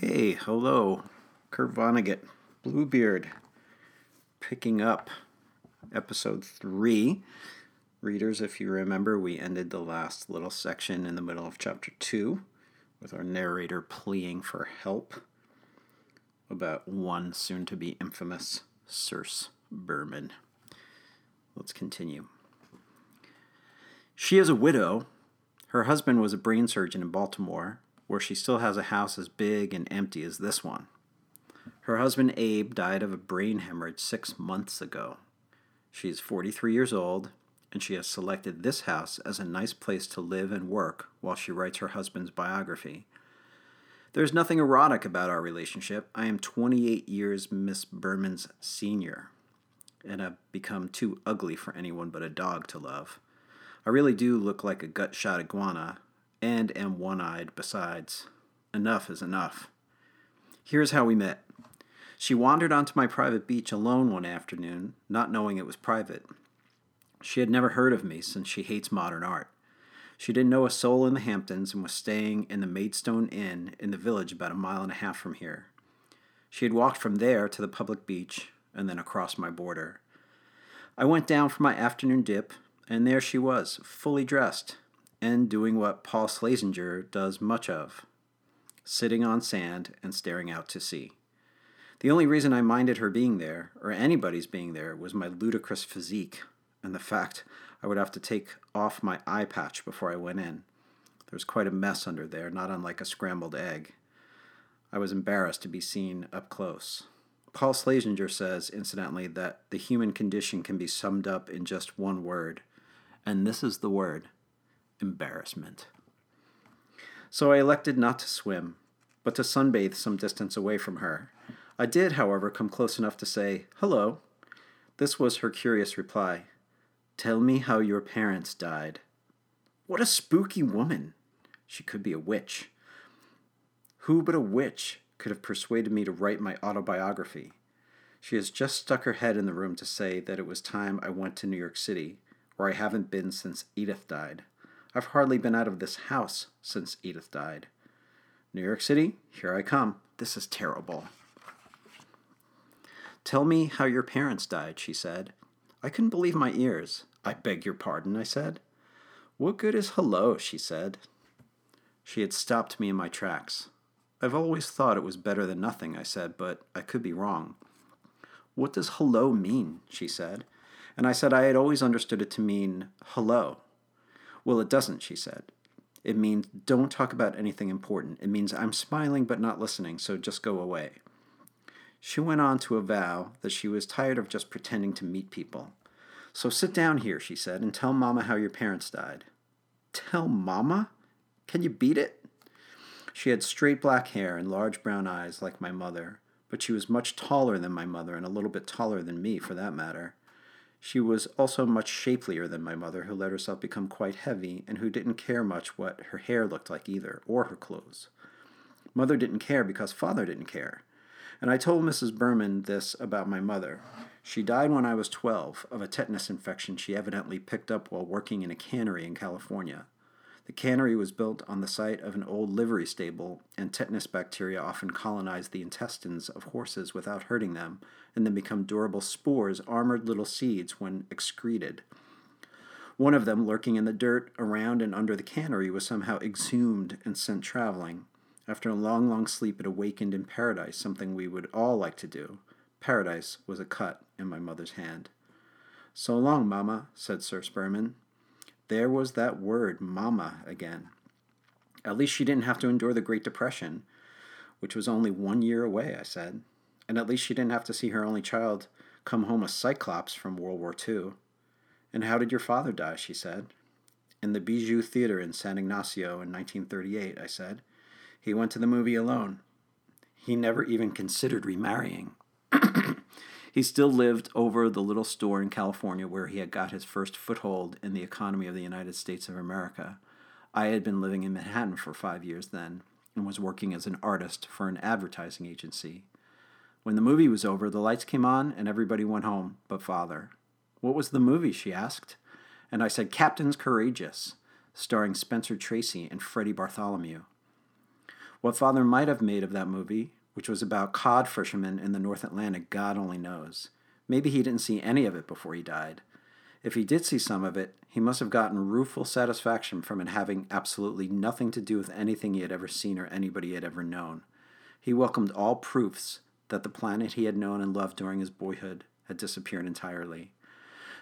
Okay, hello. Kurt Vonnegut, Bluebeard, picking up episode three. Readers, if you remember, we ended the last little section in the middle of chapter two with our narrator pleading for help about one soon to be infamous Circe Berman. Let's continue. She is a widow. Her husband was a brain surgeon in Baltimore where she still has a house as big and empty as this one. Her husband Abe died of a brain hemorrhage six months ago. She is 43 years old, and she has selected this house as a nice place to live and work while she writes her husband's biography. There's nothing erotic about our relationship. I am 28 years Miss Berman's senior, and I've become too ugly for anyone but a dog to love. I really do look like a gut shot iguana, and am one eyed besides. Enough is enough. Here's how we met. She wandered onto my private beach alone one afternoon, not knowing it was private. She had never heard of me since she hates modern art. She didn't know a soul in the Hamptons and was staying in the Maidstone Inn in the village about a mile and a half from here. She had walked from there to the public beach and then across my border. I went down for my afternoon dip, and there she was, fully dressed, and doing what Paul Slazenger does much of sitting on sand and staring out to sea. The only reason I minded her being there, or anybody's being there, was my ludicrous physique and the fact I would have to take off my eye patch before I went in. There was quite a mess under there, not unlike a scrambled egg. I was embarrassed to be seen up close. Paul Slazenger says, incidentally, that the human condition can be summed up in just one word, and this is the word embarrassment. So I elected not to swim, but to sunbathe some distance away from her. I did, however, come close enough to say, Hello. This was her curious reply Tell me how your parents died. What a spooky woman! She could be a witch. Who but a witch could have persuaded me to write my autobiography? She has just stuck her head in the room to say that it was time I went to New York City, where I haven't been since Edith died. I've hardly been out of this house since Edith died. New York City, here I come. This is terrible. Tell me how your parents died, she said. I couldn't believe my ears. I beg your pardon, I said. What good is hello, she said. She had stopped me in my tracks. I've always thought it was better than nothing, I said, but I could be wrong. What does hello mean? she said. And I said I had always understood it to mean hello, well, it doesn't, she said. It means don't talk about anything important. It means I'm smiling but not listening, so just go away. She went on to avow that she was tired of just pretending to meet people. So sit down here, she said, and tell Mama how your parents died. Tell Mama? Can you beat it? She had straight black hair and large brown eyes like my mother, but she was much taller than my mother and a little bit taller than me, for that matter. She was also much shapelier than my mother, who let herself become quite heavy and who didn't care much what her hair looked like either, or her clothes. Mother didn't care because father didn't care. And I told Mrs. Berman this about my mother. She died when I was 12 of a tetanus infection she evidently picked up while working in a cannery in California. The cannery was built on the site of an old livery stable, and tetanus bacteria often colonize the intestines of horses without hurting them, and then become durable spores, armored little seeds, when excreted. One of them, lurking in the dirt around and under the cannery, was somehow exhumed and sent traveling. After a long, long sleep, it awakened in paradise, something we would all like to do. Paradise was a cut in my mother's hand. So long, Mamma, said Circe Berman. There was that word, mama, again. At least she didn't have to endure the Great Depression, which was only one year away, I said. And at least she didn't have to see her only child come home a cyclops from World War II. And how did your father die? she said. In the Bijou Theater in San Ignacio in 1938, I said. He went to the movie alone. He never even considered remarrying. He still lived over the little store in California where he had got his first foothold in the economy of the United States of America. I had been living in Manhattan for five years then and was working as an artist for an advertising agency. When the movie was over, the lights came on and everybody went home but father. What was the movie? she asked. And I said, Captains Courageous, starring Spencer Tracy and Freddie Bartholomew. What father might have made of that movie, which was about cod fishermen in the North Atlantic, God only knows. Maybe he didn't see any of it before he died. If he did see some of it, he must have gotten rueful satisfaction from it having absolutely nothing to do with anything he had ever seen or anybody he had ever known. He welcomed all proofs that the planet he had known and loved during his boyhood had disappeared entirely.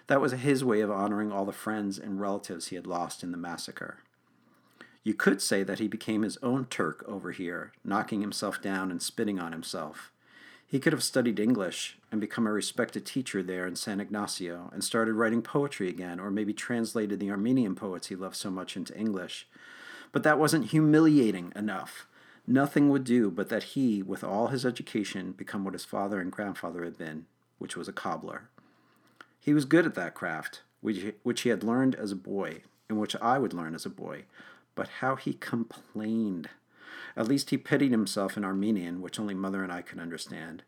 That was his way of honoring all the friends and relatives he had lost in the massacre. You could say that he became his own Turk over here, knocking himself down and spitting on himself. He could have studied English and become a respected teacher there in San Ignacio and started writing poetry again, or maybe translated the Armenian poets he loved so much into English. But that wasn't humiliating enough. Nothing would do but that he, with all his education, become what his father and grandfather had been, which was a cobbler. He was good at that craft, which, which he had learned as a boy, and which I would learn as a boy. But how he complained! At least he pitied himself in Armenian, which only mother and I could understand.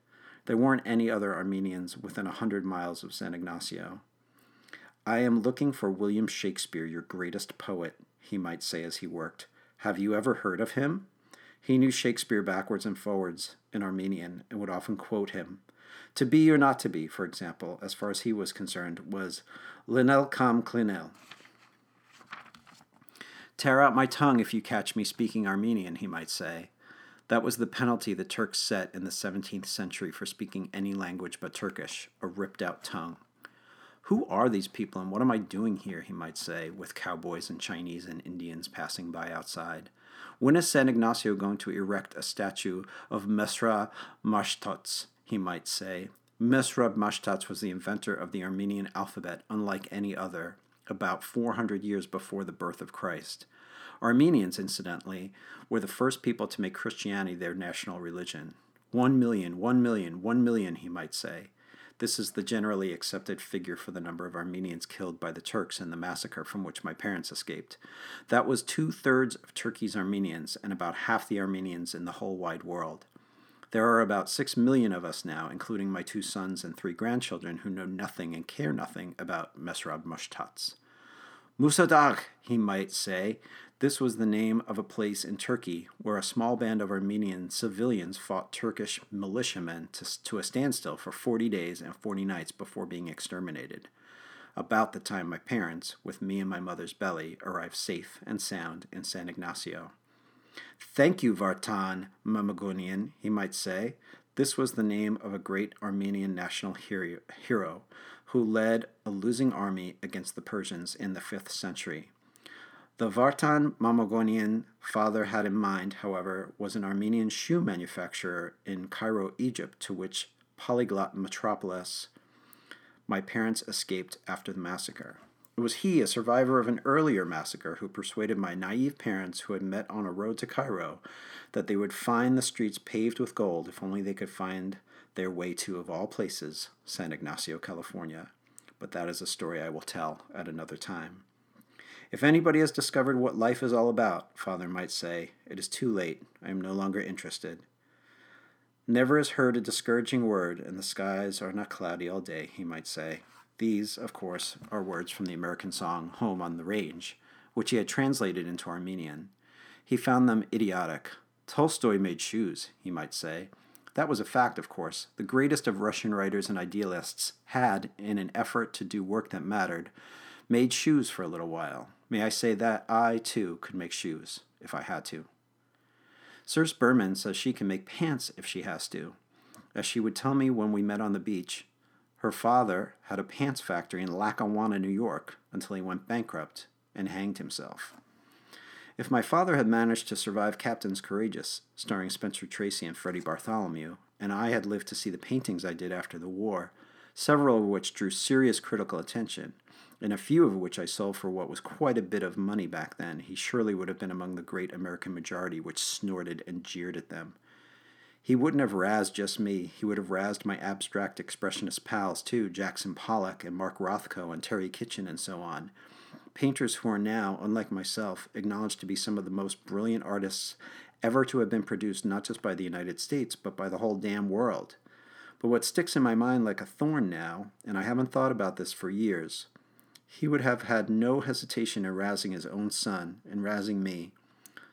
There weren't any other Armenians within a hundred miles of San Ignacio. I am looking for William Shakespeare, your greatest poet, he might say as he worked. Have you ever heard of him? He knew Shakespeare backwards and forwards in Armenian and would often quote him. To be or not to be, for example, as far as he was concerned, was Linel kam klinel. Tear out my tongue if you catch me speaking Armenian, he might say. That was the penalty the Turks set in the 17th century for speaking any language but Turkish, a ripped out tongue. Who are these people and what am I doing here, he might say, with cowboys and Chinese and Indians passing by outside. When is San Ignacio going to erect a statue of Mesrob Mashtots? He might say. Mesrob Mashtots was the inventor of the Armenian alphabet, unlike any other, about 400 years before the birth of Christ. Armenians, incidentally, were the first people to make Christianity their national religion. One million, one million, one million, he might say. This is the generally accepted figure for the number of Armenians killed by the Turks in the massacre from which my parents escaped. That was two thirds of Turkey's Armenians and about half the Armenians in the whole wide world. There are about six million of us now, including my two sons and three grandchildren, who know nothing and care nothing about Mesrob Mushtats. Musa Dagh, he might say, this was the name of a place in Turkey where a small band of Armenian civilians fought Turkish militiamen to, to a standstill for 40 days and 40 nights before being exterminated. About the time my parents, with me in my mother's belly, arrived safe and sound in San Ignacio. Thank you, Vartan Mamigonian, he might say. This was the name of a great Armenian national hero who led a losing army against the Persians in the 5th century. The Vartan Mamigonian father had in mind, however, was an Armenian shoe manufacturer in Cairo, Egypt, to which polyglot metropolis my parents escaped after the massacre. It was he, a survivor of an earlier massacre, who persuaded my naive parents, who had met on a road to Cairo, that they would find the streets paved with gold if only they could find their way to, of all places, San Ignacio, California. But that is a story I will tell at another time. If anybody has discovered what life is all about, father might say, it is too late. I am no longer interested. Never is heard a discouraging word, and the skies are not cloudy all day, he might say. These, of course, are words from the American song Home on the Range, which he had translated into Armenian. He found them idiotic. Tolstoy made shoes, he might say. That was a fact, of course. The greatest of Russian writers and idealists had, in an effort to do work that mattered, made shoes for a little while. May I say that I, too, could make shoes, if I had to. Circe Berman says she can make pants if she has to. As she would tell me when we met on the beach, her father had a pants factory in Lackawanna, New York, until he went bankrupt and hanged himself. If my father had managed to survive Captains Courageous, starring Spencer Tracy and Freddie Bartholomew, and I had lived to see the paintings I did after the war, several of which drew serious critical attention, and a few of which I sold for what was quite a bit of money back then, he surely would have been among the great American majority which snorted and jeered at them. He wouldn't have razzed just me, he would have razzed my abstract expressionist pals too, Jackson Pollock and Mark Rothko and Terry Kitchen and so on. Painters who are now, unlike myself, acknowledged to be some of the most brilliant artists ever to have been produced not just by the United States, but by the whole damn world. But what sticks in my mind like a thorn now, and I haven't thought about this for years, he would have had no hesitation in razzing his own son and razzing me.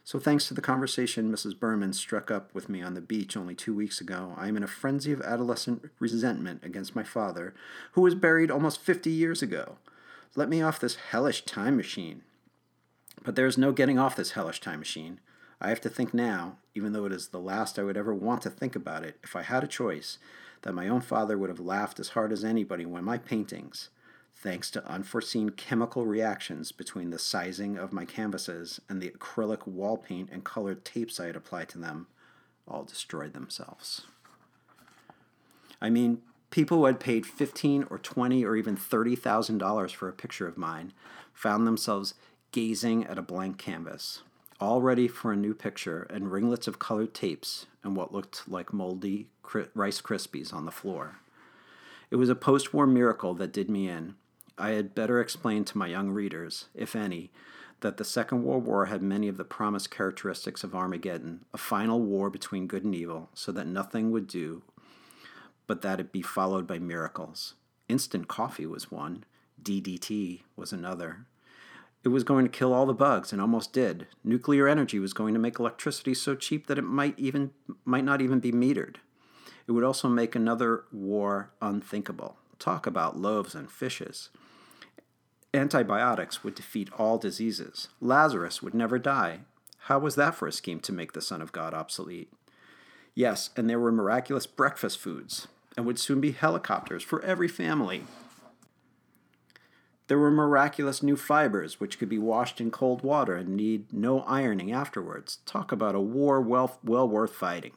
So, thanks to the conversation Mrs. Berman struck up with me on the beach only two weeks ago, I am in a frenzy of adolescent resentment against my father, who was buried almost 50 years ago. Let me off this hellish time machine. But there is no getting off this hellish time machine. I have to think now, even though it is the last I would ever want to think about it, if I had a choice, that my own father would have laughed as hard as anybody when my paintings, thanks to unforeseen chemical reactions between the sizing of my canvases and the acrylic wall paint and colored tapes I had applied to them, all destroyed themselves. I mean, people who had paid fifteen or twenty or even thirty thousand dollars for a picture of mine found themselves gazing at a blank canvas, all ready for a new picture and ringlets of colored tapes and what looked like moldy Rice Krispies on the floor. It was a post war miracle that did me in, I had better explain to my young readers, if any, that the Second World War had many of the promised characteristics of Armageddon, a final war between good and evil, so that nothing would do but that it be followed by miracles. Instant coffee was one, DDT was another. It was going to kill all the bugs and almost did. Nuclear energy was going to make electricity so cheap that it might even might not even be metered. It would also make another war unthinkable. Talk about loaves and fishes. Antibiotics would defeat all diseases. Lazarus would never die. How was that for a scheme to make the Son of God obsolete? Yes, and there were miraculous breakfast foods, and would soon be helicopters for every family. There were miraculous new fibers which could be washed in cold water and need no ironing afterwards. Talk about a war well, well worth fighting.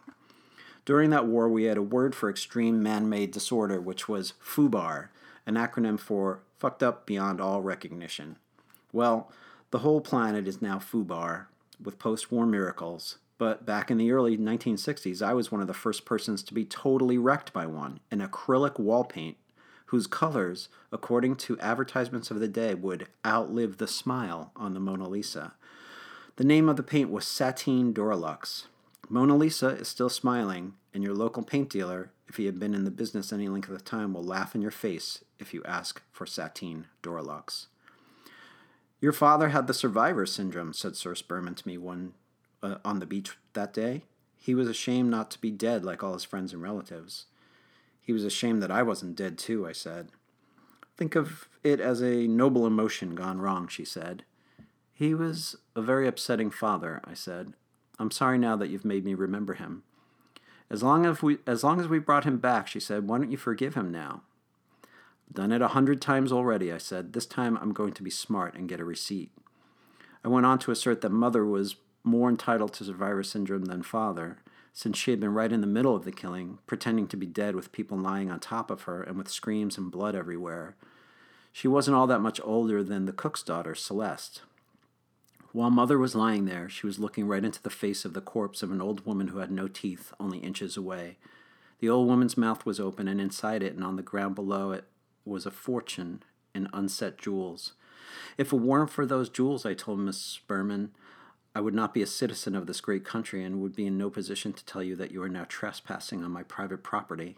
During that war, we had a word for extreme man made disorder, which was FUBAR, an acronym for fucked up beyond all recognition. Well, the whole planet is now FUBAR, with post war miracles, but back in the early 1960s, I was one of the first persons to be totally wrecked by one an acrylic wall paint whose colors, according to advertisements of the day, would outlive the smile on the Mona Lisa. The name of the paint was Sateen Dura-Luxe. Mona Lisa is still smiling, and your local paint dealer, if he had been in the business any length of time, will laugh in your face if you ask for Sateen Dura-Luxe. Your father had the survivor syndrome, said Circe Berman to me one uh, on the beach that day. He was ashamed not to be dead like all his friends and relatives. He was ashamed that I wasn't dead too, I said. Think of it as a noble emotion gone wrong, she said. He was a very upsetting father, I said. I'm sorry now that you've made me remember him. As long as we as long as we brought him back, she said, why don't you forgive him now? Done it a hundred times already, I said. This time I'm going to be smart and get a receipt. I went on to assert that mother was more entitled to survivor syndrome than father, since she had been right in the middle of the killing, pretending to be dead with people lying on top of her and with screams and blood everywhere. She wasn't all that much older than the cook's daughter, Celeste. While mother was lying there, she was looking right into the face of the corpse of an old woman who had no teeth, only inches away. The old woman's mouth was open, and inside it and on the ground below it was a fortune in unset jewels. If it weren't for those jewels, I told Miss Berman, I would not be a citizen of this great country and would be in no position to tell you that you are now trespassing on my private property.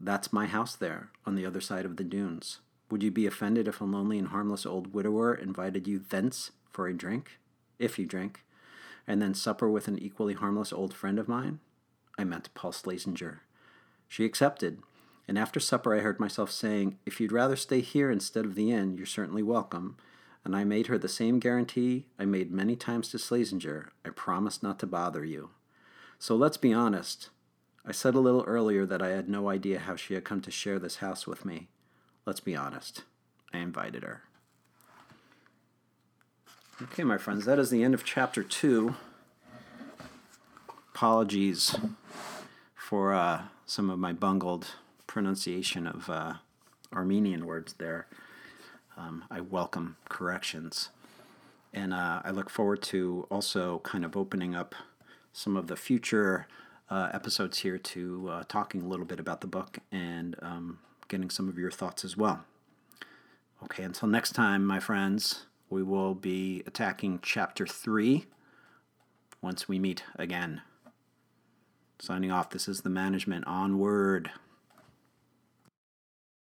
That's my house there, on the other side of the dunes. Would you be offended if a lonely and harmless old widower invited you thence for a drink? If you drink, and then supper with an equally harmless old friend of mine? I meant Paul Slazenger. She accepted, and after supper I heard myself saying, If you'd rather stay here instead of the inn, you're certainly welcome. And I made her the same guarantee I made many times to Slazenger I promise not to bother you. So let's be honest. I said a little earlier that I had no idea how she had come to share this house with me. Let's be honest. I invited her. Okay, my friends, that is the end of chapter two. Apologies for uh, some of my bungled pronunciation of uh, Armenian words there. Um, I welcome corrections. And uh, I look forward to also kind of opening up some of the future uh, episodes here to uh, talking a little bit about the book and um, getting some of your thoughts as well. Okay, until next time, my friends we will be attacking chapter 3 once we meet again. Signing off, this is the management onward.